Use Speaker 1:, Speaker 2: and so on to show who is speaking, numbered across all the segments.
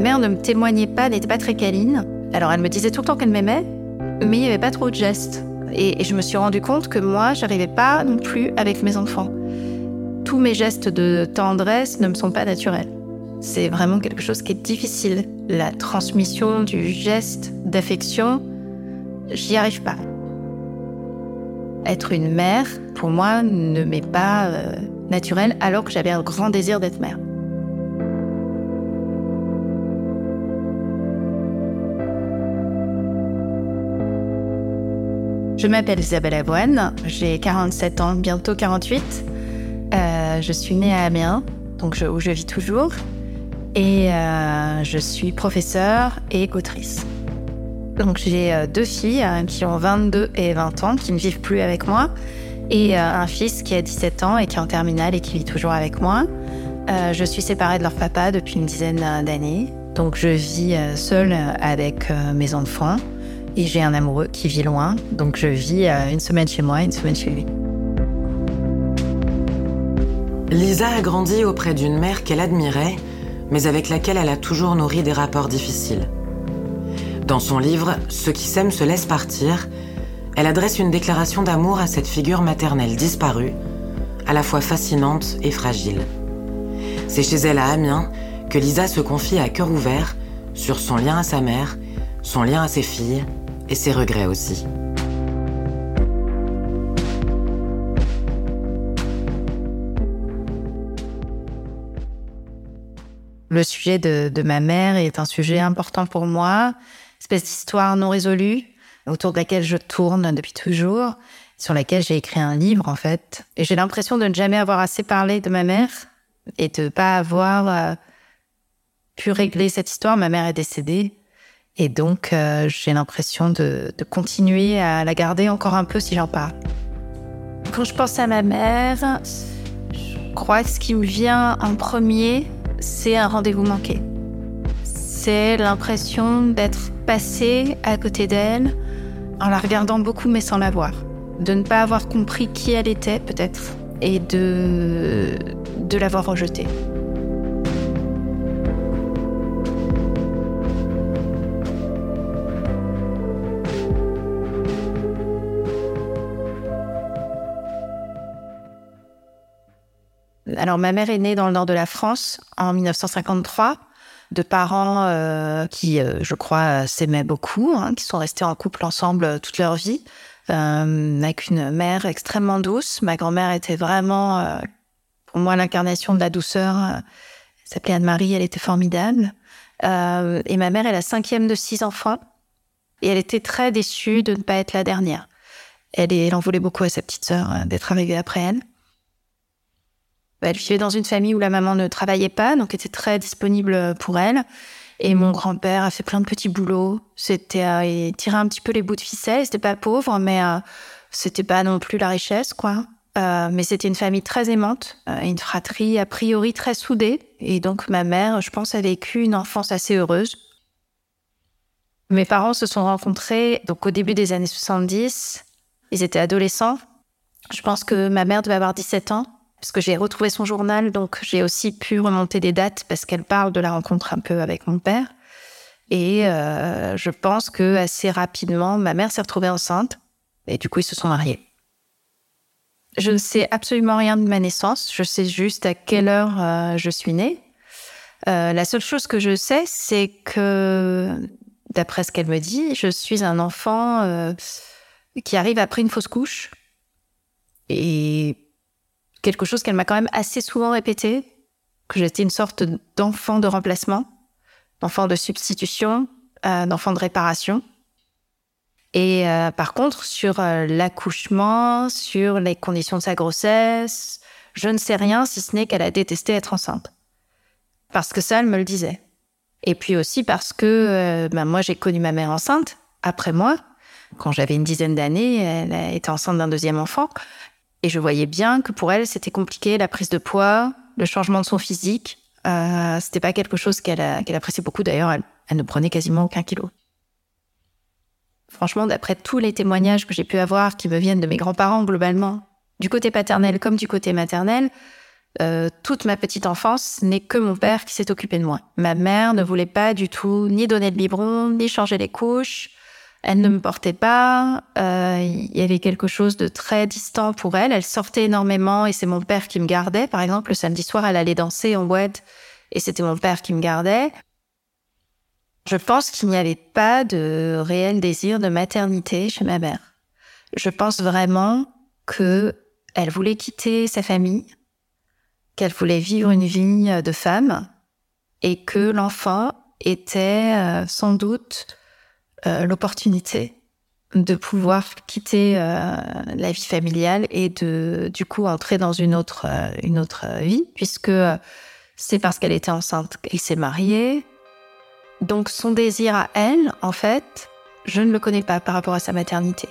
Speaker 1: Mère ne me témoignait pas, n'était pas très câline. Alors elle me disait tout le temps qu'elle m'aimait, mais il n'y avait pas trop de gestes. Et, et je me suis rendu compte que moi, j'arrivais pas non plus avec mes enfants. Tous mes gestes de tendresse ne me sont pas naturels. C'est vraiment quelque chose qui est difficile. La transmission du geste d'affection, j'y arrive pas. Être une mère, pour moi, ne m'est pas euh, naturel, alors que j'avais un grand désir d'être mère. Je m'appelle Isabelle Avoine, j'ai 47 ans, bientôt 48. Euh, je suis née à Amiens, donc où je vis toujours, et euh, je suis professeure et autrice. Donc j'ai euh, deux filles hein, qui ont 22 et 20 ans, qui ne vivent plus avec moi, et un fils qui a 17 ans et qui est en terminale et qui vit toujours avec moi. Je suis séparée de leur papa depuis une dizaine d'années, donc je vis seule avec mes enfants. Et j'ai un amoureux qui vit loin, donc je vis euh, une semaine chez moi, une semaine chez lui.
Speaker 2: Lisa a grandi auprès d'une mère qu'elle admirait, mais avec laquelle elle a toujours nourri des rapports difficiles. Dans son livre Ceux qui s'aiment se laissent partir, elle adresse une déclaration d'amour à cette figure maternelle disparue, à la fois fascinante et fragile. C'est chez elle à Amiens que Lisa se confie à cœur ouvert sur son lien à sa mère, son lien à ses filles et ses regrets aussi.
Speaker 1: Le sujet de, ma mère est un sujet important pour moi, espèce d'histoire non résolue autour de laquelle je tourne depuis toujours, sur laquelle j'ai écrit un livre en fait. Et j'ai l'impression de ne jamais avoir assez parlé de ma mère et de pas avoir euh, pu régler cette histoire. Ma mère est décédée et donc euh, j'ai l'impression de, de continuer à la garder encore un peu si j'en parle. Quand je pense à ma mère, je crois que ce qui me vient en premier, c'est un rendez-vous manqué. C'est l'impression d'être passé à côté d'elle en la regardant beaucoup mais sans la voir. De ne pas avoir compris qui elle était peut-être et de, de l'avoir rejetée. Alors ma mère est née dans le nord de la France en 1953 de parents euh, qui, euh, je crois, s'aimaient beaucoup, hein, qui sont restés en couple ensemble euh, toute leur vie, euh, avec une mère extrêmement douce. Ma grand-mère était vraiment, euh, pour moi, l'incarnation de la douceur. Elle s'appelait Anne-Marie, elle était formidable. Euh, et ma mère est la cinquième de six enfants. Et elle était très déçue de ne pas être la dernière. Elle, elle en voulait beaucoup à sa petite sœur euh, d'être arrivée après elle. Elle vivait dans une famille où la maman ne travaillait pas, donc était très disponible pour elle. Et mon grand-père a fait plein de petits boulots. C'était, euh, il tirait un petit peu les bouts de ficelle. C'était pas pauvre, mais euh, c'était pas non plus la richesse, quoi. Euh, mais c'était une famille très aimante, euh, une fratrie a priori très soudée. Et donc ma mère, je pense, a vécu une enfance assez heureuse. Mes parents se sont rencontrés donc au début des années 70. Ils étaient adolescents. Je pense que ma mère devait avoir 17 ans parce que j'ai retrouvé son journal, donc j'ai aussi pu remonter des dates parce qu'elle parle de la rencontre un peu avec mon père. Et euh, je pense que assez rapidement, ma mère s'est retrouvée enceinte et du coup ils se sont mariés. Je ne sais absolument rien de ma naissance. Je sais juste à quelle heure euh, je suis née. Euh, la seule chose que je sais, c'est que, d'après ce qu'elle me dit, je suis un enfant qui arrive après une fausse couche. Et quelque chose qu'elle m'a quand même assez souvent répété, que j'étais une sorte d'enfant de remplacement, d'enfant de substitution, euh, d'enfant de réparation. Et euh, par contre, sur euh, l'accouchement, sur les conditions de sa grossesse, je ne sais rien si ce n'est qu'elle a détesté être enceinte. Parce que ça, elle me le disait. Et puis aussi parce que ben, moi, j'ai connu ma mère enceinte, après moi. Quand j'avais une dizaine d'années, elle été enceinte d'un deuxième enfant. Et je voyais bien que pour elle, c'était compliqué, la prise de poids, le changement de son physique. Euh, c'était pas quelque chose qu'elle qu'elle appréciait beaucoup. D'ailleurs, elle, elle ne prenait quasiment aucun kilo. Franchement, d'après tous les témoignages que j'ai pu avoir qui me viennent de mes grands-parents globalement, du côté paternel comme du côté maternel, toute ma petite enfance, ce n'est que mon père qui s'est occupé de moi. Ma mère ne voulait pas du tout ni donner le biberon, ni changer les couches. Elle ne me portait pas. Il y avait quelque chose de très distant pour elle. Elle sortait énormément et c'est mon père qui me gardait. Par exemple, le samedi soir, elle allait danser en boîte et c'était mon père qui me gardait. Je pense qu'il n'y avait pas de réel désir de maternité chez ma mère. Je pense vraiment que elle voulait quitter sa famille, qu'elle voulait vivre une vie de femme et que l'enfant était euh, sans doute euh, l'opportunité de pouvoir quitter euh, la vie familiale et de du coup entrer dans une autre une autre vie puisque c'est parce qu'elle était enceinte qu'elle s'est mariée. Donc son désir à elle, en fait, je ne le connais pas par rapport à sa maternité.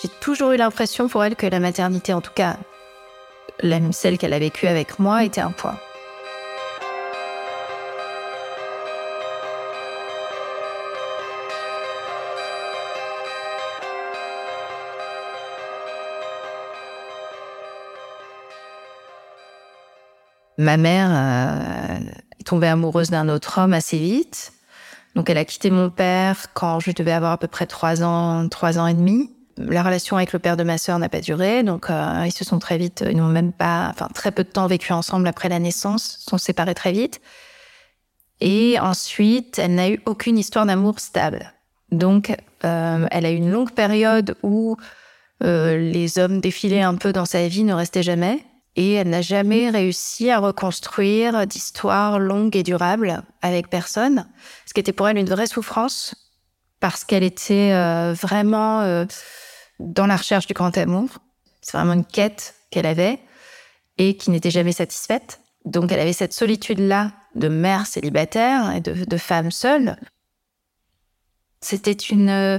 Speaker 1: J'ai toujours eu l'impression pour elle que la maternité, en tout cas celle qu'elle a vécue avec moi, était un poids. Ma mère euh, est tombée amoureuse d'un autre homme assez vite. Donc, elle a quitté mon père quand je devais avoir à peu près trois ans, trois ans et demi. La relation avec le père de ma sœur n'a pas duré, donc euh, ils se sont très vite, ils n'ont même pas, enfin très peu de temps vécu ensemble après la naissance, sont séparés très vite. Et ensuite, elle n'a eu aucune histoire d'amour stable. Donc, euh, elle a eu une longue période où les hommes défilaient un peu dans sa vie, ne restaient jamais et elle n'a jamais réussi à reconstruire d'histoire longue et durable avec personne, ce qui était pour elle une vraie souffrance parce qu'elle était euh, vraiment euh, dans la recherche du grand amour. C'est vraiment une quête qu'elle avait et qui n'était jamais satisfaite. Donc elle avait cette solitude-là de mère célibataire et de, de femme seule. C'était une, euh,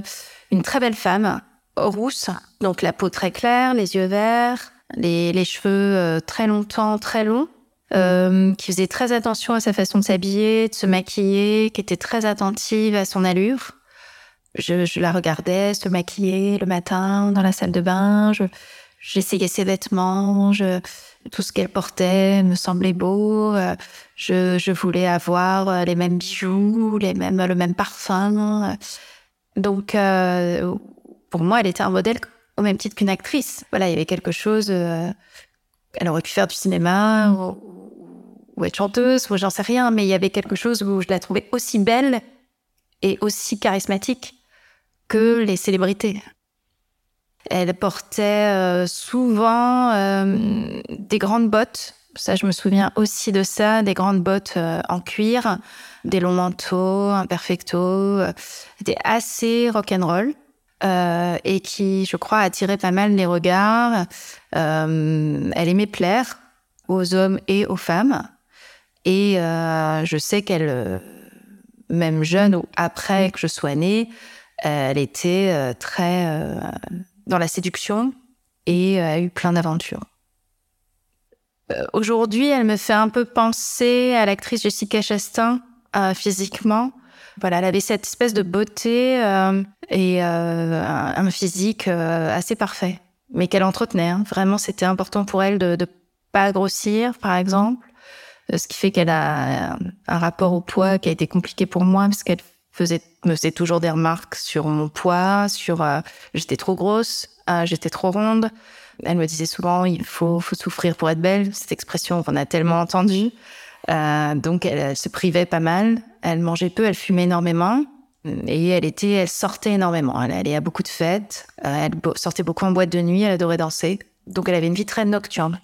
Speaker 1: une très belle femme, rousse, donc la peau très claire, les yeux verts, les, cheveux euh, très longtemps, très longs, euh, qui faisait très attention à sa façon de s'habiller, de se maquiller, qui était très attentive à son allure. Je, la regardais se maquiller le matin dans la salle de bain. j'essayais ses vêtements. tout ce qu'elle portait me semblait beau. Euh, je, voulais avoir les mêmes bijoux, les mêmes, le même parfum. Donc, pour moi, elle était un modèle au même titre qu'une actrice. Voilà, il y avait quelque chose. Euh, elle aurait pu faire du cinéma ou, être chanteuse, ou j'en sais rien, mais il y avait quelque chose où je la trouvais aussi belle et aussi charismatique que les célébrités. Elle portait euh, souvent euh, des grandes bottes. Ça, je me souviens aussi de ça, des grandes bottes en cuir, des longs manteaux, un perfecto. Elle était assez rock'n'roll. Euh, et qui, je crois, attirait pas mal les regards. Euh, elle aimait plaire aux hommes et aux femmes. Et euh, je sais qu'elle, même jeune ou après que je sois née, elle était très dans la séduction et a eu plein d'aventures. Aujourd'hui, elle me fait un peu penser à l'actrice Jessica Chastain physiquement. Voilà, elle avait cette espèce de beauté euh, et euh, un physique euh, assez parfait, mais qu'elle entretenait. Hein. Vraiment, c'était important pour elle de ne pas grossir, par exemple, ce qui fait qu'elle a un, rapport au poids qui a été compliqué pour moi parce qu'elle faisait me faisait toujours des remarques sur mon poids, sur j'étais trop grosse, j'étais trop ronde. Elle me disait souvent il faut, faut souffrir pour être belle. Cette expression qu'on a tellement entendue. Euh, donc elle, se privait pas mal. Elle mangeait peu, elle fumait énormément. Et elle était, elle sortait énormément. Elle allait à beaucoup de fêtes. Euh, elle sortait beaucoup en boîte de nuit. Elle adorait danser. Donc elle avait une vie très nocturne.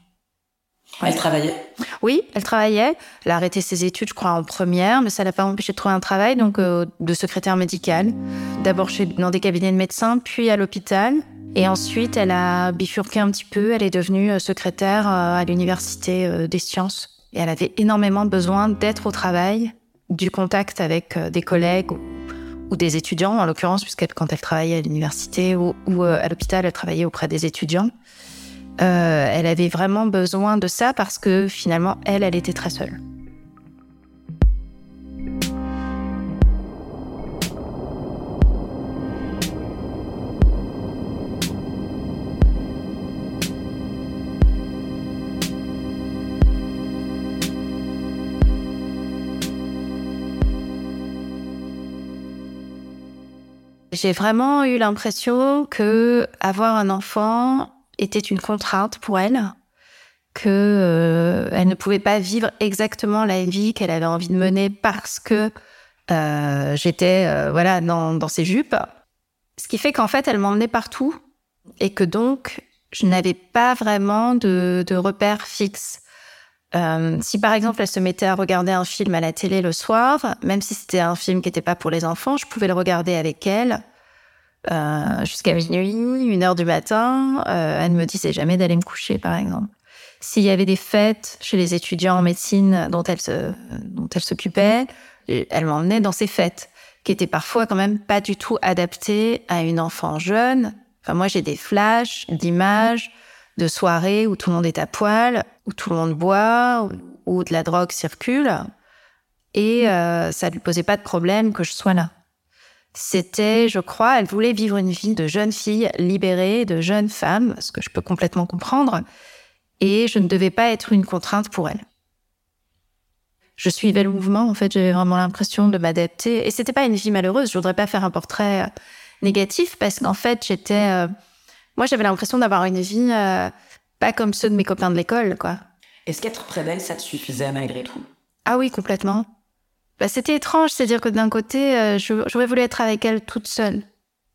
Speaker 2: Elle travaillait?
Speaker 1: Oui, elle travaillait. Elle a arrêté ses études, je crois, en première, mais ça l'a pas empêché de trouver un travail, donc euh, de secrétaire médicale. D'abord chez dans des cabinets de médecins, puis à l'hôpital. Et ensuite, elle a bifurqué un petit peu. Elle est devenue secrétaire à l'université des sciences et elle avait énormément besoin d'être au travail, du contact avec euh, des collègues ou, des étudiants, en l'occurrence, puisque quand elle travaillait à l'université ou, euh, à l'hôpital, elle travaillait auprès des étudiants. Euh, elle avait vraiment besoin de ça parce que finalement, elle, elle était très seule. J'ai vraiment eu l'impression que avoir un enfant était une contrainte pour elle, que euh, elle ne pouvait pas vivre exactement la vie qu'elle avait envie de mener parce que euh, j'étais euh, voilà dans, dans ses jupes. Ce qui fait qu'en fait, elle m'emmenait partout et que donc je n'avais pas vraiment de, de repères fixes. Euh, si par exemple elle se mettait à regarder un film à la télé le soir, même si c'était un film qui n'était pas pour les enfants, je pouvais le regarder avec elle euh, jusqu'à minuit, une heure du matin. Euh, elle me disait jamais d'aller me coucher, par exemple. S'il y avait des fêtes chez les étudiants en médecine dont elle se, dont elle s'occupait, elle m'emmenait dans ces fêtes qui étaient parfois quand même pas du tout adaptées à une enfant jeune. Enfin, moi, j'ai des flashs d'images de soirées où tout le monde est à poil, où tout le monde boit, où, de la drogue circule. Et euh, ça lui posait pas de problème que je sois là. C'était, je crois, elle voulait vivre une vie de jeune fille libérée, de jeune femme, ce que je peux complètement comprendre. Et je ne devais pas être une contrainte pour elle. Je suivais le mouvement, en fait, j'avais vraiment l'impression de m'adapter. Et c'était pas une vie malheureuse. Je voudrais pas faire un portrait euh, négatif parce qu'en fait, j'étais, euh, moi, j'avais l'impression d'avoir une vie euh, pas comme ceux de mes copains de l'école, quoi.
Speaker 2: Est-ce qu'être près d'elle, ça te suffisait malgré tout?
Speaker 1: Ah oui, complètement. Bah, c'était étrange, c'est-à-dire que d'un côté, euh, j'aurais voulu être avec elle toute seule.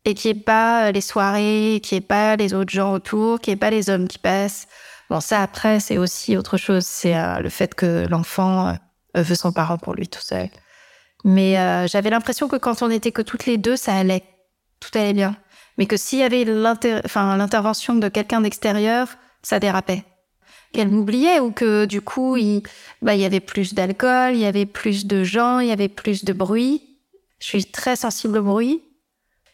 Speaker 1: Et qu'il n'y ait pas les soirées, qu'il n'y ait pas les autres gens autour, qu'il n'y ait pas les hommes qui passent. Bon, ça, après, c'est aussi autre chose. C'est euh, le fait que l'enfant euh, veut son parent pour lui tout seul. Mais j'avais l'impression que quand on était que toutes les deux, ça allait. Tout allait bien. Mais que s'il y avait l'intervention de quelqu'un d'extérieur, ça dérapait qu'elle m'oubliait ou que du coup, il, bah, y avait plus d'alcool, il y avait plus de gens, il y avait plus de bruit. Je suis très sensible au bruit.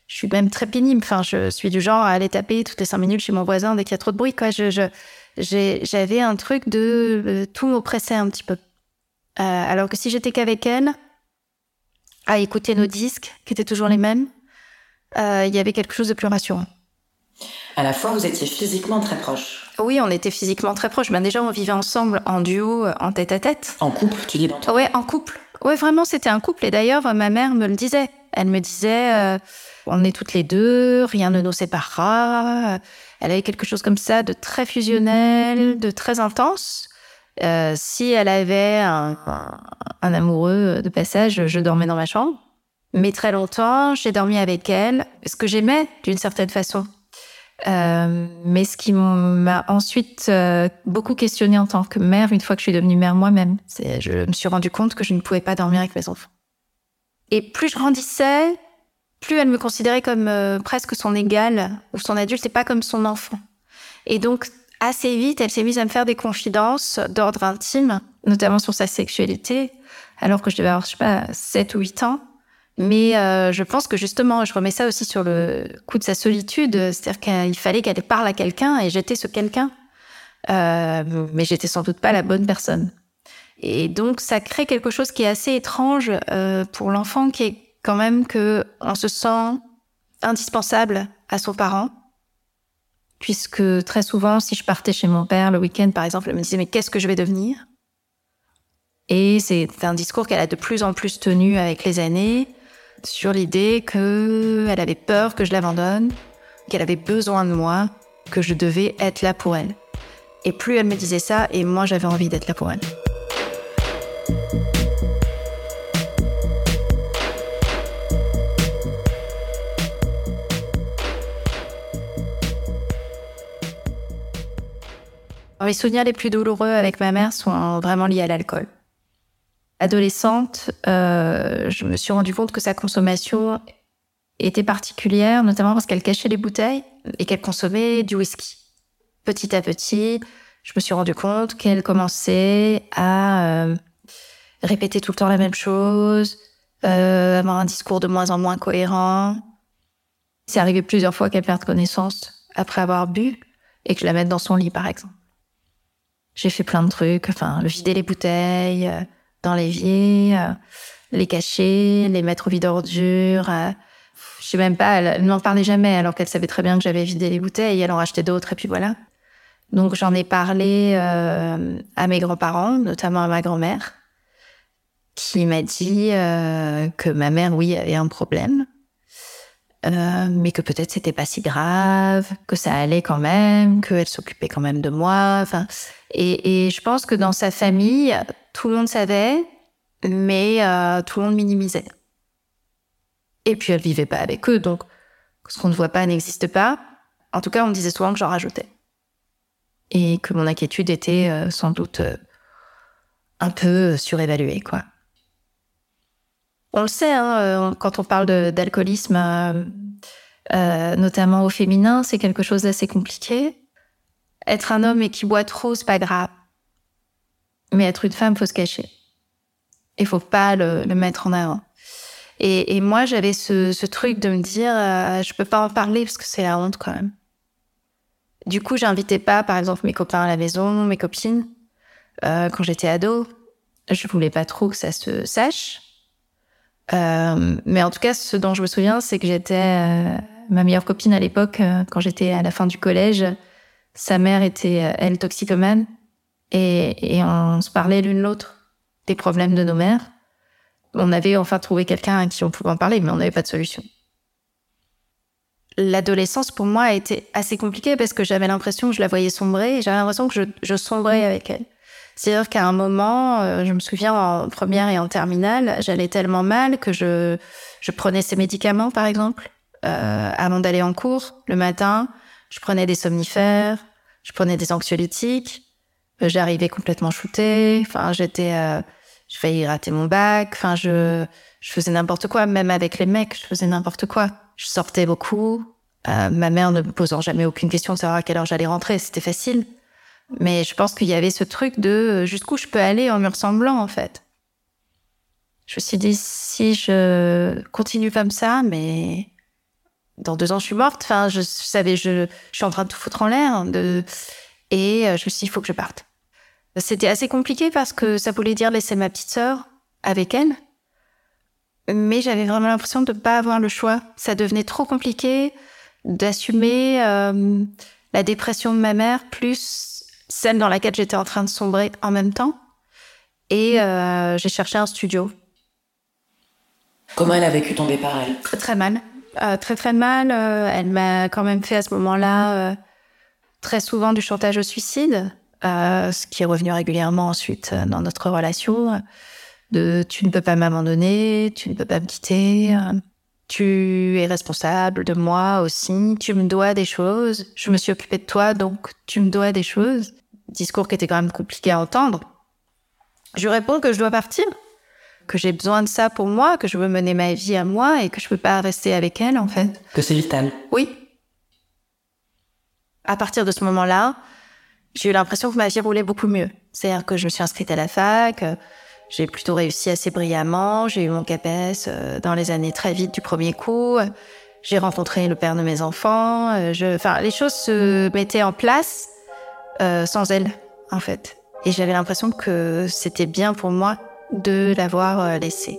Speaker 1: Je suis même très pénible. Enfin, je suis du genre à aller taper toutes les cinq minutes chez mon voisin dès qu'il y a trop de bruit. Quoi. Je, j'avais un truc de euh, tout m'oppresser un petit peu. Euh, alors que si j'étais qu'avec elle, à écouter nos disques, qui étaient toujours les mêmes, il y avait quelque chose de plus rassurant.
Speaker 2: À la fois, vous étiez physiquement très proches.
Speaker 1: Oui, on était physiquement très proches. Ben déjà, on vivait ensemble en duo, en tête à tête.
Speaker 2: En couple, tu dis dans.
Speaker 1: Ouais, en couple. Ouais, vraiment, c'était un couple. Et d'ailleurs, ma mère me le disait. Elle me disait, euh, on est toutes les deux, rien ne nous séparera. Elle avait quelque chose comme ça de très fusionnel, de très intense. Euh, si elle avait un, un, amoureux de passage, je dormais dans ma chambre. Mais très longtemps, j'ai dormi avec elle, ce que j'aimais d'une certaine façon. Euh, mais ce qui m'a ensuite euh, beaucoup questionné en tant que mère, une fois que je suis devenue mère moi-même, c'est je me suis rendu compte que je ne pouvais pas dormir avec mes enfants. Et plus je grandissais, plus elle me considérait comme euh, presque son égale ou son adulte et pas comme son enfant. Et donc assez vite, elle s'est mise à me faire des confidences d'ordre intime, notamment sur sa sexualité, alors que je devais avoir, je sais pas, 7 ou 8 ans. Mais euh, je pense que justement, je remets ça aussi sur le coup de sa solitude, c'est-à-dire qu'il fallait qu'elle parle à quelqu'un et j'étais ce quelqu'un, euh, mais j'étais sans doute pas la bonne personne. Et donc, ça crée quelque chose qui est assez étrange euh, pour l'enfant, qui est quand même que on se sent indispensable à son parent, puisque très souvent, si je partais chez mon père le week-end, par exemple, elle me disait mais qu'est-ce que je vais devenir? Et c'est un discours qu'elle a de plus en plus tenu avec les années sur l'idée qu'elle avait peur que je l'abandonne, qu'elle avait besoin de moi, que je devais être là pour elle. Et plus elle me disait ça, et moi j'avais envie d'être là pour elle. Les souvenirs les plus douloureux avec ma mère sont vraiment liés à l'alcool adolescente, euh, je me suis rendu compte que sa consommation était particulière, notamment parce qu'elle cachait les bouteilles et qu'elle consommait du whisky. Petit à petit, je me suis rendu compte qu'elle commençait à euh, répéter tout le temps la même chose, euh, avoir un discours de moins en moins cohérent. C'est arrivé plusieurs fois qu'elle perde connaissance après avoir bu et que je la mette dans son lit, par exemple. J'ai fait plein de trucs, enfin, vider les bouteilles, dans l'évier, euh, les cacher, les mettre au vide ordures. Euh, je sais même pas, elle, n'en parlait jamais alors qu'elle savait très bien que j'avais vidé les bouteilles, elle en rachetait d'autres et puis voilà. Donc j'en ai parlé euh, à mes grands-parents, notamment à ma grand-mère, qui m'a dit que ma mère, oui, avait un problème. euh, mais que peut-être c'était pas si grave, que ça allait quand même, qu'elle s'occupait quand même de moi. Enfin, et, et, je pense que dans sa famille, tout le monde savait, mais euh, tout le monde minimisait. Et puis elle vivait pas avec eux, donc ce qu'on ne voit pas n'existe pas. En tout cas, on disait souvent que j'en rajoutais. Et que mon inquiétude était euh, sans doute euh, un peu surévaluée, quoi. On le sait, hein, quand on parle d'alcoolisme, notamment au féminin, c'est quelque chose d'assez compliqué. Être un homme et qui boit trop, c'est pas grave. Mais être une femme, faut se cacher. Il faut pas le, le mettre en avant. Et, et moi, j'avais ce, ce, truc de me dire, euh, je peux pas en parler parce que c'est la honte quand même. Du coup, j'invitais pas, par exemple, mes copains à la maison, mes copines. Euh, quand j'étais ado, je voulais pas trop que ça se sache. Euh, mais en tout cas, ce dont je me souviens, c'est que j'étais euh, ma meilleure copine à l'époque, euh, quand j'étais à la fin du collège. Sa mère était, euh, elle, toxicomane. Et, et on se parlait l'une l'autre des problèmes de nos mères on avait enfin trouvé quelqu'un à qui on pouvait en parler, mais on n'avait pas de solution. L'adolescence, pour moi, a été assez compliquée parce que j'avais l'impression que je la voyais sombrer et j'avais l'impression que je, je, sombrais avec elle. C'est-à-dire qu'à un moment, euh, je me souviens en première et en terminale, j'allais tellement mal que je, je prenais ces médicaments, par exemple, euh, avant d'aller en cours le matin. Je prenais des somnifères, je prenais des anxiolytiques. J'arrivais complètement shootée. Enfin, j'étais euh, je failli rater mon bac. Enfin, je, je faisais n'importe quoi. Même avec les mecs, je faisais n'importe quoi. Je sortais beaucoup. Euh, ma mère ne me posant jamais aucune question de savoir à quelle heure j'allais rentrer. C'était facile. Mais je pense qu'il y avait ce truc de euh, jusqu'où je peux aller en me ressemblant, en fait. Je me suis dit, si je continue comme ça, mais dans deux ans, je suis morte. Enfin, je, savais, je, je suis en train de tout foutre en l'air. De... Et euh, je me suis dit, il faut que je parte. C'était assez compliqué parce que ça voulait dire laisser ma petite sœur avec elle. Mais j'avais vraiment l'impression de ne pas avoir le choix. Ça devenait trop compliqué d'assumer euh, la dépression de ma mère plus celle dans laquelle j'étais en train de sombrer en même temps. Et euh, j'ai cherché un studio.
Speaker 2: Comment elle a vécu ton départ, elle?
Speaker 1: Très très mal. Euh, très très mal. Euh, elle m'a quand même fait à ce moment-là euh, très souvent du chantage au suicide ce qui est revenu régulièrement ensuite euh, dans notre relation, de tu ne peux pas m'abandonner, tu ne peux pas me quitter, euh, tu es responsable de moi aussi, tu me dois des choses, je me suis occupée de toi, donc tu me dois des choses. Discours qui était quand même compliqué à entendre. Je réponds que je dois partir, que j'ai besoin de ça pour moi, que je veux mener ma vie à moi et que je peux pas rester avec elle en fait.
Speaker 2: Que c'est vital.
Speaker 1: Oui. À partir de ce moment-là, j'ai eu l'impression que ma vie roulait beaucoup mieux. C'est-à-dire que je me suis inscrite à la fac, euh, j'ai plutôt réussi assez brillamment, j'ai eu mon CAPES euh, dans les années très vite du premier coup, j'ai rencontré le père de mes enfants, euh, je... enfin, les choses se mettaient en place euh, sans elle, en fait. Et j'avais l'impression que c'était bien pour moi de l'avoir laissée.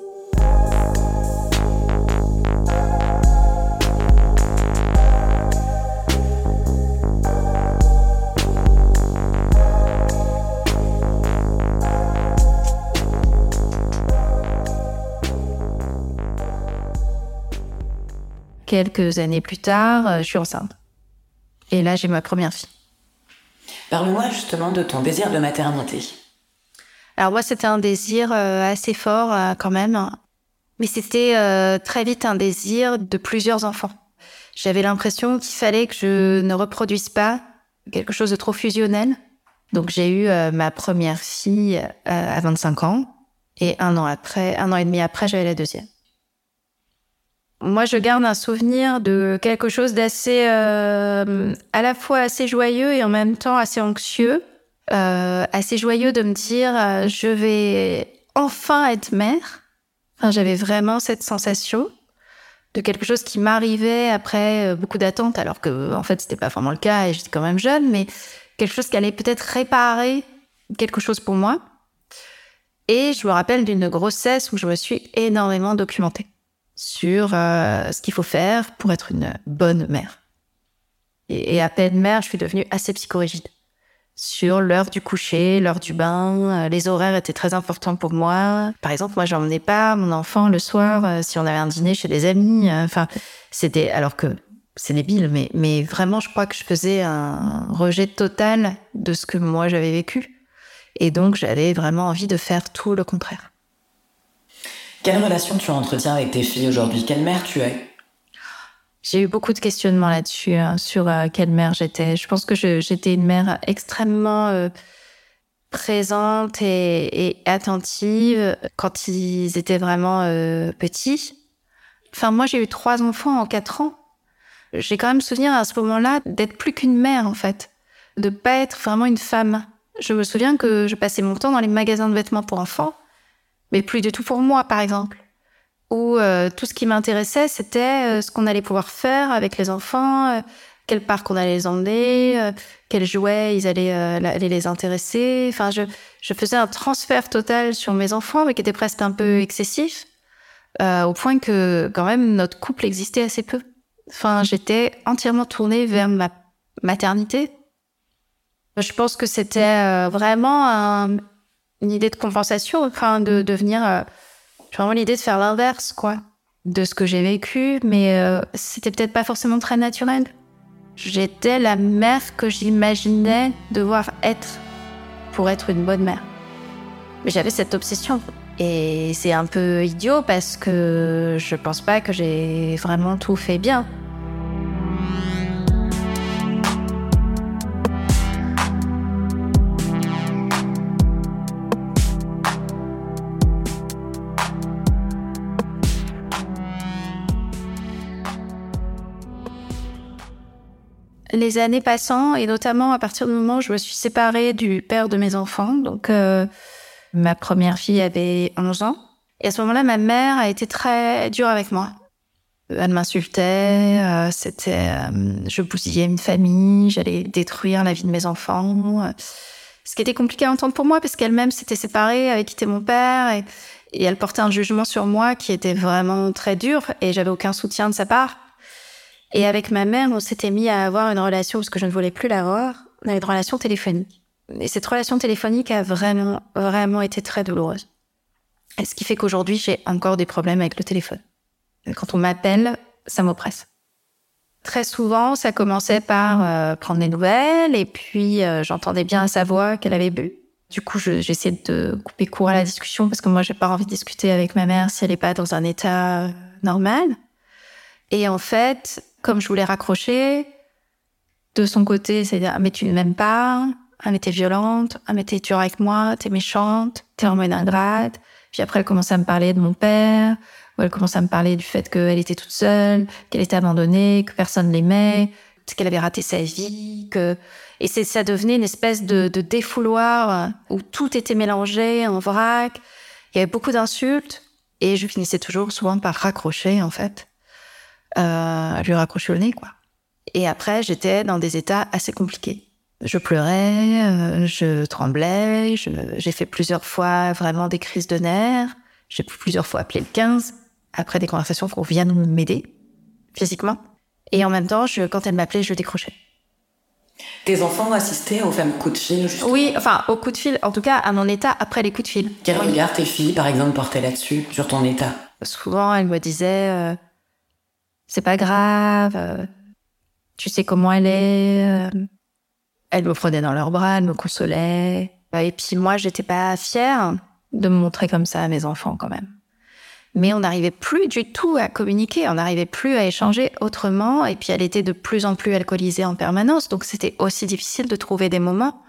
Speaker 1: Quelques années plus tard, euh, je suis enceinte. Et là, j'ai ma première fille.
Speaker 2: Parle-moi justement de ton désir de maternité.
Speaker 1: Alors moi, c'était un désir euh, assez fort euh, quand même, mais c'était très vite un désir de plusieurs enfants. J'avais l'impression qu'il fallait que je ne reproduise pas quelque chose de trop fusionnel. Donc j'ai eu ma première fille à 25 ans et un an après, un an et demi après, j'avais la deuxième moi, je garde un souvenir de quelque chose d'assez, euh, à la fois assez joyeux et en même temps assez anxieux. Euh, assez joyeux de me dire, euh, je vais enfin être mère. Enfin, j'avais vraiment cette sensation de quelque chose qui m'arrivait après euh, beaucoup d'attentes, alors que en fait, c'était pas vraiment le cas et j'étais quand même jeune, mais quelque chose qui allait peut-être réparer quelque chose pour moi. Et je me rappelle d'une grossesse où je me suis énormément documentée sur euh, ce qu'il faut faire pour être une bonne mère. Et, à peine mère, je suis devenue assez psychorigide. sur l'heure du coucher, l'heure du bain. Les horaires étaient très importants pour moi. Par exemple, moi, j'emmenais pas mon enfant le soir si on avait un dîner chez des amis. Enfin, c'était alors que c'est débile, mais, mais vraiment, je crois que je faisais un rejet total de ce que moi j'avais vécu. Et donc, j'avais vraiment envie de faire tout le contraire.
Speaker 2: Quelle relation tu entretiens avec tes filles aujourd'hui? Quelle mère tu es?
Speaker 1: J'ai eu beaucoup de questionnements là-dessus, hein, sur euh, quelle mère j'étais. Je pense que j'étais une mère extrêmement euh, présente et, attentive quand ils étaient vraiment euh, petits. Enfin, moi, j'ai eu trois enfants en quatre ans. J'ai quand même souvenir à ce moment-là d'être plus qu'une mère, en fait. De pas être vraiment une femme. Je me souviens que je passais mon temps dans les magasins de vêtements pour enfants, mais plus du tout pour moi, par exemple. Où euh, tout ce qui m'intéressait, c'était euh, ce qu'on allait pouvoir faire avec les enfants, euh, quel parc on allait les emmener, quels jouets ils allaient, les intéresser. Enfin, je, je faisais un transfert total sur mes enfants, mais qui était presque un peu excessif, au point que quand même notre couple existait assez peu. Enfin, j'étais entièrement tournée vers ma maternité, je pense que c'était euh, vraiment une idée de compensation, enfin, de devenir. Euh, vraiment l'idée de faire l'inverse, quoi, de ce que j'ai vécu, mais euh, c'était peut-être pas forcément très naturel. J'étais la mère que j'imaginais devoir être pour être une bonne mère. Mais j'avais cette obsession. Et c'est un peu idiot parce que je pense pas que j'ai vraiment tout fait bien. Les années passant, et notamment à partir du moment où je me suis séparée du père de mes enfants, donc euh, ma première fille avait 11 ans, et à ce moment-là, ma mère a été très dure avec moi. Elle m'insultait, euh, c'était, euh, je bousillais une famille, j'allais détruire la vie de mes enfants. ce qui était compliqué à entendre pour moi parce qu'elle-même s'était séparée, avait quitté mon père et, et elle portait un jugement sur moi qui était vraiment très dur et j'avais aucun soutien de sa part. Et avec ma mère, on s'était mis à avoir une relation, parce que je ne voulais plus l'avoir, on avait une relation téléphonique. Et cette relation téléphonique a vraiment, vraiment été très douloureuse. Ce qui fait qu'aujourd'hui, j'ai encore des problèmes avec le téléphone. Quand on m'appelle, ça m'oppresse. Très souvent, ça commençait par euh, prendre des nouvelles, et puis euh, j'entendais bien sa voix qu'elle avait bu. Du coup, j'essayais de couper court à la discussion parce que moi, j'ai pas envie de discuter avec ma mère si elle n'est pas dans un état euh, normal. Et en fait, comme je voulais raccrocher, de son côté, c'est ah, mais tu ne m'aimes pas, ah, mais t'es violente, ah, mais t'es dure avec moi, t'es méchante, t'es vraiment une ingrate. Puis après, elle commençait à me parler de mon père, ou elle commençait à me parler du fait qu'elle était toute seule, qu'elle était abandonnée, que personne l'aimait, qu'elle avait raté sa vie, que, et c'est, ça devenait une espèce de, de défouloir où tout était mélangé en vrac. Il y avait beaucoup d'insultes, et je finissais toujours souvent par raccrocher, en fait euh, lui raccrocher le nez, quoi. Et après, j'étais dans des états assez compliqués. Je pleurais, euh, je tremblais, j'ai fait plusieurs fois vraiment des crises de nerfs. J'ai plusieurs fois appelé le 15 après des conversations qu'on vient de m'aider physiquement. Et en même temps, je, quand elle m'appelait, je décrochais.
Speaker 2: Tes enfants assistaient aux fameux coups de fil justement?
Speaker 1: Oui, enfin, aux coups de fil, en tout cas à mon état après les coups de fil.
Speaker 2: Quel regard tes filles, par exemple, portaient là-dessus, sur ton état?
Speaker 1: Souvent, elles me disaient euh, c'est pas grave, euh, tu sais comment elle est. Euh. Elle me prenait dans leurs bras, elle me consolait. Et puis moi, j'étais pas fière de me montrer comme ça à mes enfants quand même. Mais on n'arrivait plus du tout à communiquer, on n'arrivait plus à échanger autrement. Et puis elle était de plus en plus alcoolisée en permanence, donc c'était aussi difficile de trouver des moments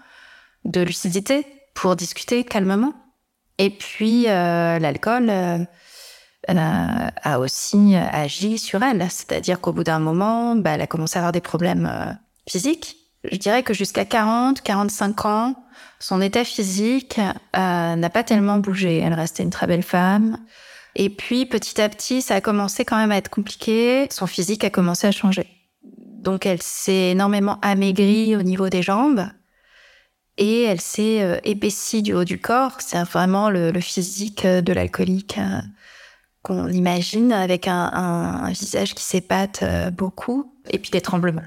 Speaker 1: de lucidité pour discuter calmement. Et puis euh, l'alcool, a, aussi agi sur elle. C'est-à-dire qu'au bout d'un moment, bah, elle a commencé à avoir des problèmes euh, physiques. Je dirais que jusqu'à 40, 45 ans, son état physique euh, n'a pas tellement bougé. Elle restait une très belle femme. Et puis, petit à petit, ça a commencé quand même à être compliqué. Son physique a commencé à changer. Donc, elle s'est énormément amaigrie au niveau des jambes. Et elle s'est euh, épaissie du haut du corps. C'est vraiment le, le physique de l'alcoolique qu'on imagine avec un, visage qui s'épate euh, beaucoup et puis des tremblements.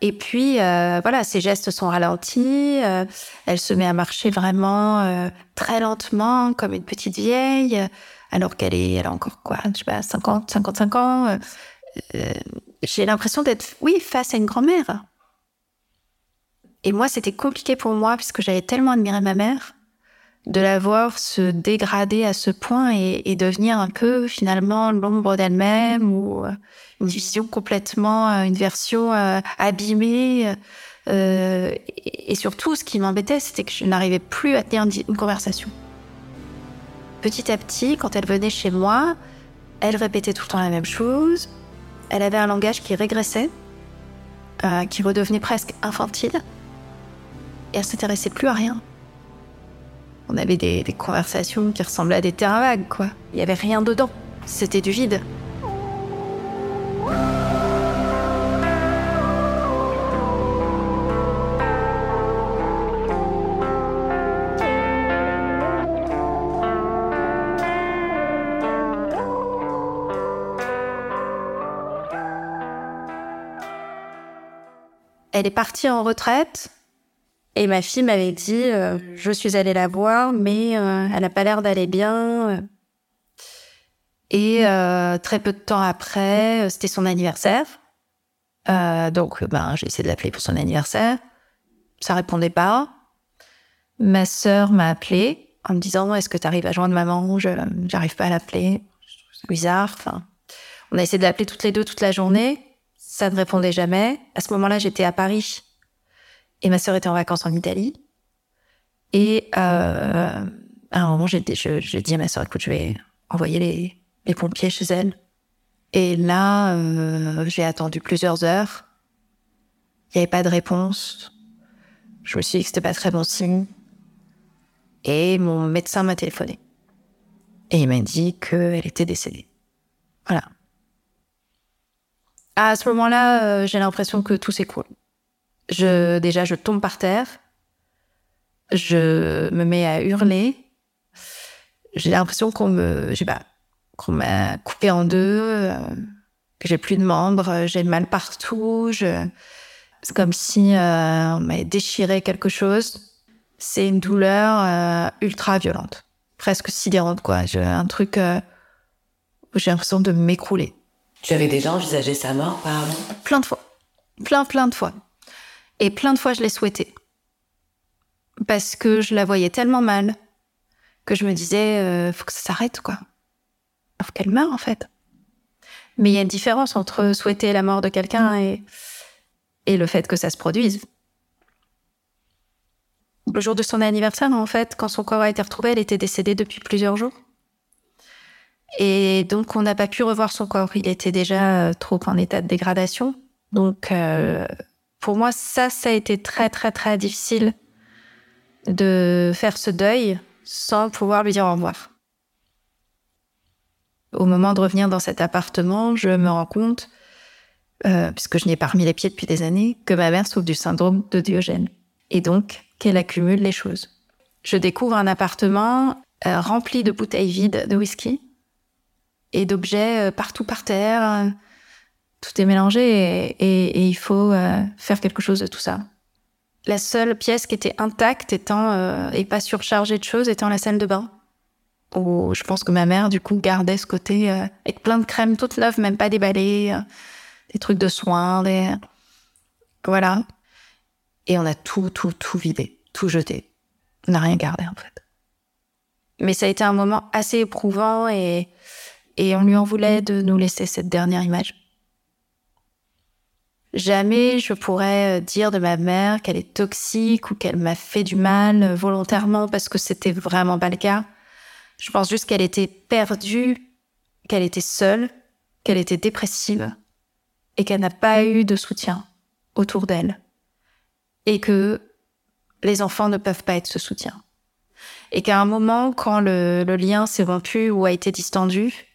Speaker 1: Et puis, euh, voilà, ses gestes sont ralentis. euh, elle se met à marcher vraiment euh, très lentement, comme une petite vieille, alors qu'elle est, elle a encore quoi, je sais pas, 50, 55 ans. euh, euh, J'ai l'impression d'être, oui, face à une grand-mère. Et moi, c'était compliqué pour moi, puisque j'avais tellement admiré ma mère, de la voir se dégrader à ce point et, et devenir un peu, finalement, l'ombre d'elle-même ou euh, une vision complètement, euh, une version euh, abîmée. euh, et, et surtout, ce qui m'embêtait, c'était que je n'arrivais plus à tenir une, une conversation. Petit à petit, quand elle venait chez moi, elle répétait tout le temps la même chose. Elle avait un langage qui régressait, euh, qui redevenait presque infantile. Et elle s'intéressait plus à rien. On avait des, conversations qui ressemblaient à des terrains vagues, quoi. Il y avait rien dedans. C'était du vide. Elle est partie en retraite et ma fille m'avait dit euh, je suis allée la voir, mais euh, elle n'a pas l'air d'aller bien. Et euh, très peu de temps après, euh, c'était son anniversaire. Euh, donc, ben, j'ai essayé de l'appeler pour son anniversaire. Ça répondait pas. Ma sœur m'a appelé en me disant est-ce que tu arrives à joindre maman? Je j'arrive pas à l'appeler. Bizarre. Enfin, on a essayé de l'appeler toutes les deux toute la journée. Ça ne répondait jamais. À ce moment-là, j'étais à Paris et ma sœur était en vacances en Italie. Et euh, à un moment, j'ai dit, à ma sœur, écoute, je vais envoyer les, les pompiers chez elle. Et là, euh, j'ai attendu plusieurs heures. Il n'y avait pas de réponse. Je me suis dit que c'était pas très bon signe. Et mon médecin m'a téléphoné. Et il m'a dit qu'elle était décédée. Voilà. À ce moment-là, euh, j'ai l'impression que tout s'écroule. Je, déjà, je tombe par terre. Je me mets à hurler. J'ai l'impression qu'on me, je sais pas, qu'on m'a coupé en deux, euh, que j'ai plus de membres, j'ai mal partout. Je, c'est comme si euh, on m'avait déchiré quelque chose. C'est une douleur euh, ultra violente, presque sidérante, quoi. J'ai un truc euh, où j'ai l'impression de m'écrouler.
Speaker 2: Tu avais déjà envisagé sa mort, pardon
Speaker 1: Plein de fois. Plein, plein de fois. Et plein de fois, je l'ai souhaité. Parce que je la voyais tellement mal que je me disais, euh, faut que ça s'arrête, quoi. Faut qu'elle meure, en fait. Mais il y a une différence entre souhaiter la mort de quelqu'un et, et le fait que ça se produise. Le jour de son anniversaire, en fait, quand son corps a été retrouvé, elle était décédée depuis plusieurs jours. Et donc, on n'a pas pu revoir son corps. Il était déjà euh, trop en état de dégradation. Donc, euh, pour moi, ça, ça a été très, très, très difficile de faire ce deuil sans pouvoir lui dire au revoir. Au moment de revenir dans cet appartement, je me rends compte, euh, puisque je n'y ai pas remis les pieds depuis des années, que ma mère souffre du syndrome de Diogène. Et donc, qu'elle accumule les choses. Je découvre un appartement euh, rempli de bouteilles vides de whisky et d'objets euh, partout par terre. Tout est mélangé et, et- et il faut euh, faire quelque chose de tout ça. La seule pièce qui était intacte étant euh, et pas surchargée de choses étant la salle de bain. Où je pense que ma mère du coup gardait ce côté euh, avec plein de crèmes toutes neuves, même pas déballées, euh, des trucs de soins, des voilà. Et on a tout, tout, tout vidé, tout jeté. On n'a rien gardé en fait. Mais ça a été un moment assez éprouvant et et on lui en voulait de nous laisser cette dernière image. Jamais je pourrais euh, dire de ma mère qu'elle est toxique ou qu'elle m'a fait du mal euh, volontairement parce que c'était vraiment pas le cas. Je pense juste qu'elle était perdue, qu'elle était seule, qu'elle était dépressive et qu'elle n'a pas eu de soutien autour d'elle. Et que les enfants ne peuvent pas être ce soutien. Et qu'à un moment, quand le, lien s'est rompu ou a été distendu,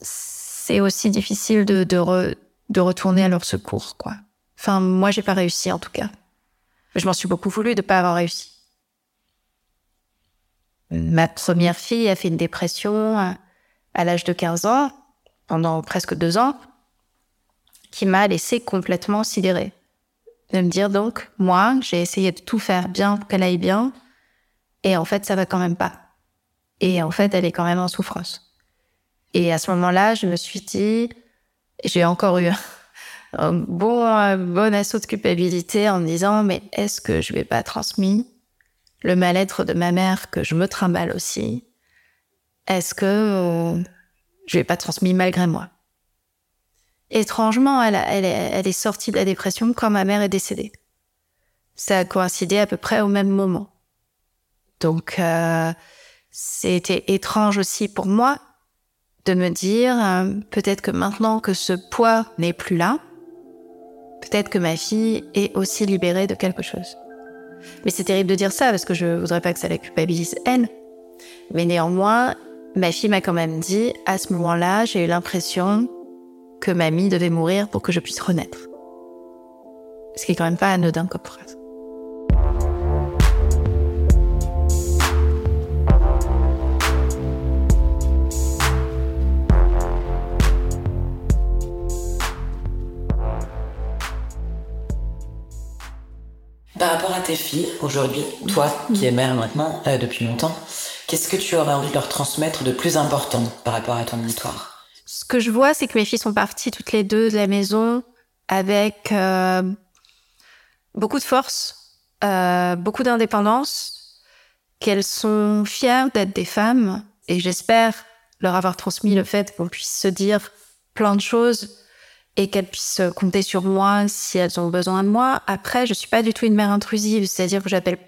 Speaker 1: c'est aussi difficile de, de, re- de retourner à leur secours, quoi. Enfin, moi, j'ai pas réussi, en tout cas. Je m'en suis beaucoup voulu de pas avoir réussi. Ma première fille a fait une dépression à, à l'âge de 15 ans, pendant presque deux ans, qui m'a laissé complètement sidérée. De me dire donc, moi, j'ai essayé de tout faire bien pour qu'elle aille bien, et en fait, ça va quand même pas. Et en fait, elle est quand même en souffrance. Et à ce moment-là, je me suis dit, j'ai encore eu un bon, un bon assaut de culpabilité en me disant, mais est-ce que je vais pas transmis le mal-être de ma mère que je me trimballe aussi? Est-ce que euh, je vais pas transmis malgré moi? Étrangement, elle, elle, elle est sortie de la dépression quand ma mère est décédée. Ça a coïncidé à peu près au même moment. Donc, euh, c'était étrange aussi pour moi de me dire, euh, peut-être que maintenant que ce poids n'est plus là, peut-être que ma fille est aussi libérée de quelque chose. Mais c'est terrible de dire ça parce que je voudrais pas que ça la culpabilise elle. Mais néanmoins, ma fille m'a quand même dit, à ce moment-là, j'ai eu l'impression que mamie devait mourir pour que je puisse renaître. Ce qui est quand même pas anodin comme phrase.
Speaker 2: Par rapport à tes filles, aujourd'hui, toi qui es mère maintenant euh, depuis longtemps, qu'est-ce que tu aurais envie de leur transmettre de plus important par rapport à ton histoire?
Speaker 1: Ce que je vois, c'est que mes filles sont parties toutes les deux de la maison avec euh, beaucoup de force, euh, beaucoup d'indépendance, qu'elles sont fières d'être des femmes, et j'espère leur avoir transmis le fait qu'on puisse se dire plein de choses et qu'elles puissent compter sur moi si elles ont besoin de moi. Après, je suis pas du tout une mère intrusive, c'est-à-dire que j'appelle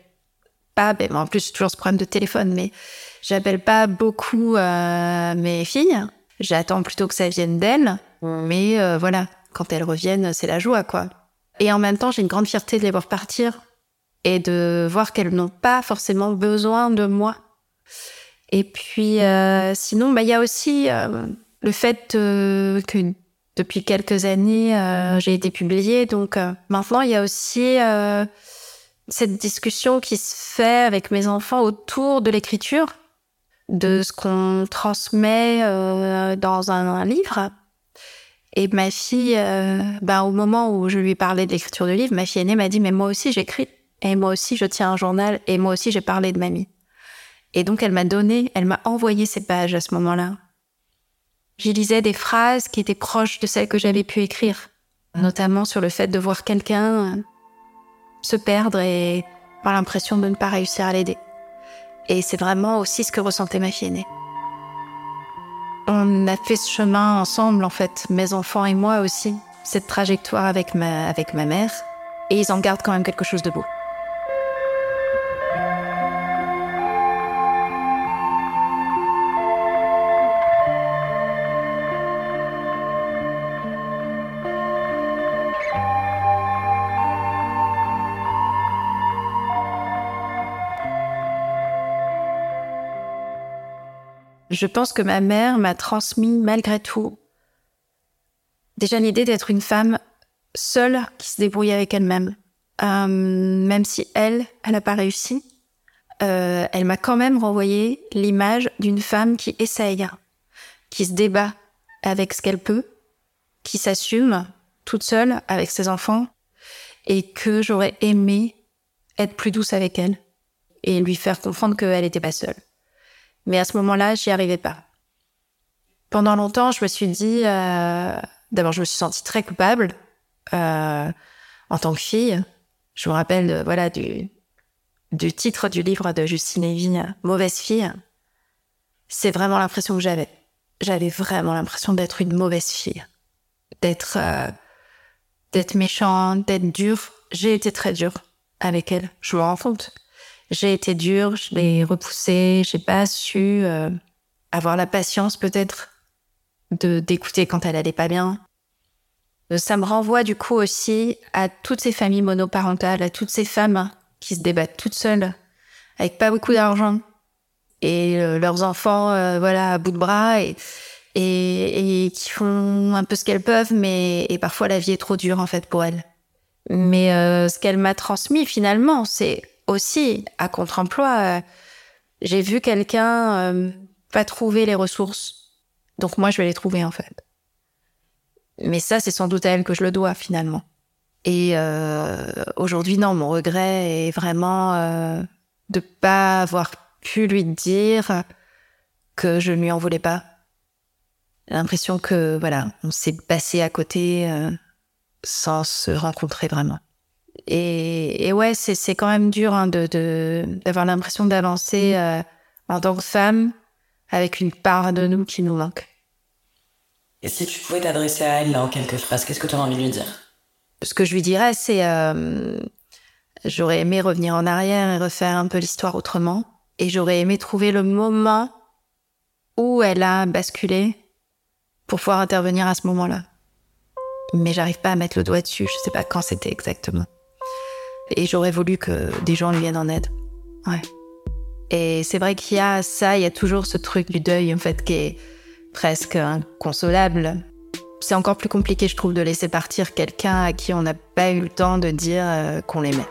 Speaker 1: pas, ben, en plus, toujours ce problème de téléphone, mais j'appelle pas beaucoup euh, mes filles. J'attends plutôt que ça vienne d'elles. Mais euh, voilà, quand elles reviennent, c'est la joie, quoi. Et en même temps, j'ai une grande fierté de les voir partir et de voir qu'elles n'ont pas forcément besoin de moi. Et puis, euh, sinon, bah, il y a aussi le fait que depuis quelques années, euh, j'ai été publiée. Donc euh, maintenant, il y a aussi euh, cette discussion qui se fait avec mes enfants autour de l'écriture, de ce qu'on transmet euh, dans un, un livre. Et ma fille, euh, ben, au moment où je lui parlais de l'écriture de livre, ma fille aînée m'a dit, mais moi aussi j'écris, et moi aussi je tiens un journal, et moi aussi j'ai parlé de mamie. Et donc elle m'a donné, elle m'a envoyé ces pages à ce moment-là. J'y lisais des phrases qui étaient proches de celles que j'avais pu écrire, notamment sur le fait de voir quelqu'un euh, se perdre et avoir l'impression de ne pas réussir à l'aider. Et c'est vraiment aussi ce que ressentait ma fille aînée. On a fait ce chemin ensemble, en fait, mes enfants et moi aussi, cette trajectoire avec ma, avec ma mère, et ils en gardent quand même quelque chose de beau. Je pense que ma mère m'a transmis malgré tout déjà l'idée d'être une femme seule qui se débrouille avec elle-même. Euh, même si elle, elle n'a pas réussi, euh, elle m'a quand même renvoyé l'image d'une femme qui essaye, qui se débat avec ce qu'elle peut, qui s'assume toute seule avec ses enfants, et que j'aurais aimé être plus douce avec elle et lui faire comprendre qu'elle n'était pas seule. Mais à ce moment-là, j'y arrivais pas. Pendant longtemps, je me suis dit, euh, d'abord, je me suis sentie très coupable euh, en tant que fille. Je me rappelle, euh, voilà, du, du titre du livre de Justine Lévy, Mauvaise fille. C'est vraiment l'impression que j'avais. J'avais vraiment l'impression d'être une mauvaise fille, d'être euh, d'être méchante, d'être dure. J'ai été très dure avec elle. Je me rends compte. J'ai été dure, je l'ai repoussée, j'ai pas su euh, avoir la patience peut-être de d'écouter quand elle allait pas bien. Euh, Ça me renvoie du coup aussi à toutes ces familles monoparentales, à toutes ces femmes qui se débattent toutes seules, avec pas beaucoup d'argent, et euh, leurs enfants, euh, voilà, à bout de bras, et, et, et qui font un peu ce qu'elles peuvent, mais et parfois la vie est trop dure en fait pour elles. Mais euh, ce qu'elle m'a transmis finalement, c'est aussi à contre-emploi. euh, J'ai vu quelqu'un euh, pas trouver les ressources, donc moi je vais les trouver en fait. Mais ça, c'est sans doute à elle que je le dois finalement. Et euh, aujourd'hui, non, mon regret est vraiment euh, de pas avoir pu lui dire que je ne lui en voulais pas. L'impression que voilà, on s'est passé à côté sans se rencontrer vraiment. Et, et ouais, c'est quand même dur hein, de d'avoir l'impression d'avancer euh, en tant que femme avec une part de nous qui nous manque.
Speaker 2: Et si tu pouvais t'adresser à elle là en quelques phrases, qu'est-ce que tu as envie de lui dire?
Speaker 1: Ce que je lui dirais, c'est euh, j'aurais aimé revenir en arrière et refaire un peu l'histoire autrement. Et j'aurais aimé trouver le moment où elle a basculé pour pouvoir intervenir à ce moment-là. Mais j'arrive pas à mettre le doigt dessus, je sais pas quand c'était exactement. Et j'aurais voulu que des gens lui viennent en aide. Ouais. Et c'est vrai qu'il y a ça, il y a toujours ce truc du deuil, en fait, qui est presque inconsolable. C'est encore plus compliqué, je trouve, de laisser partir quelqu'un à qui on n'a pas eu le temps de dire euh, qu'on l'aimait.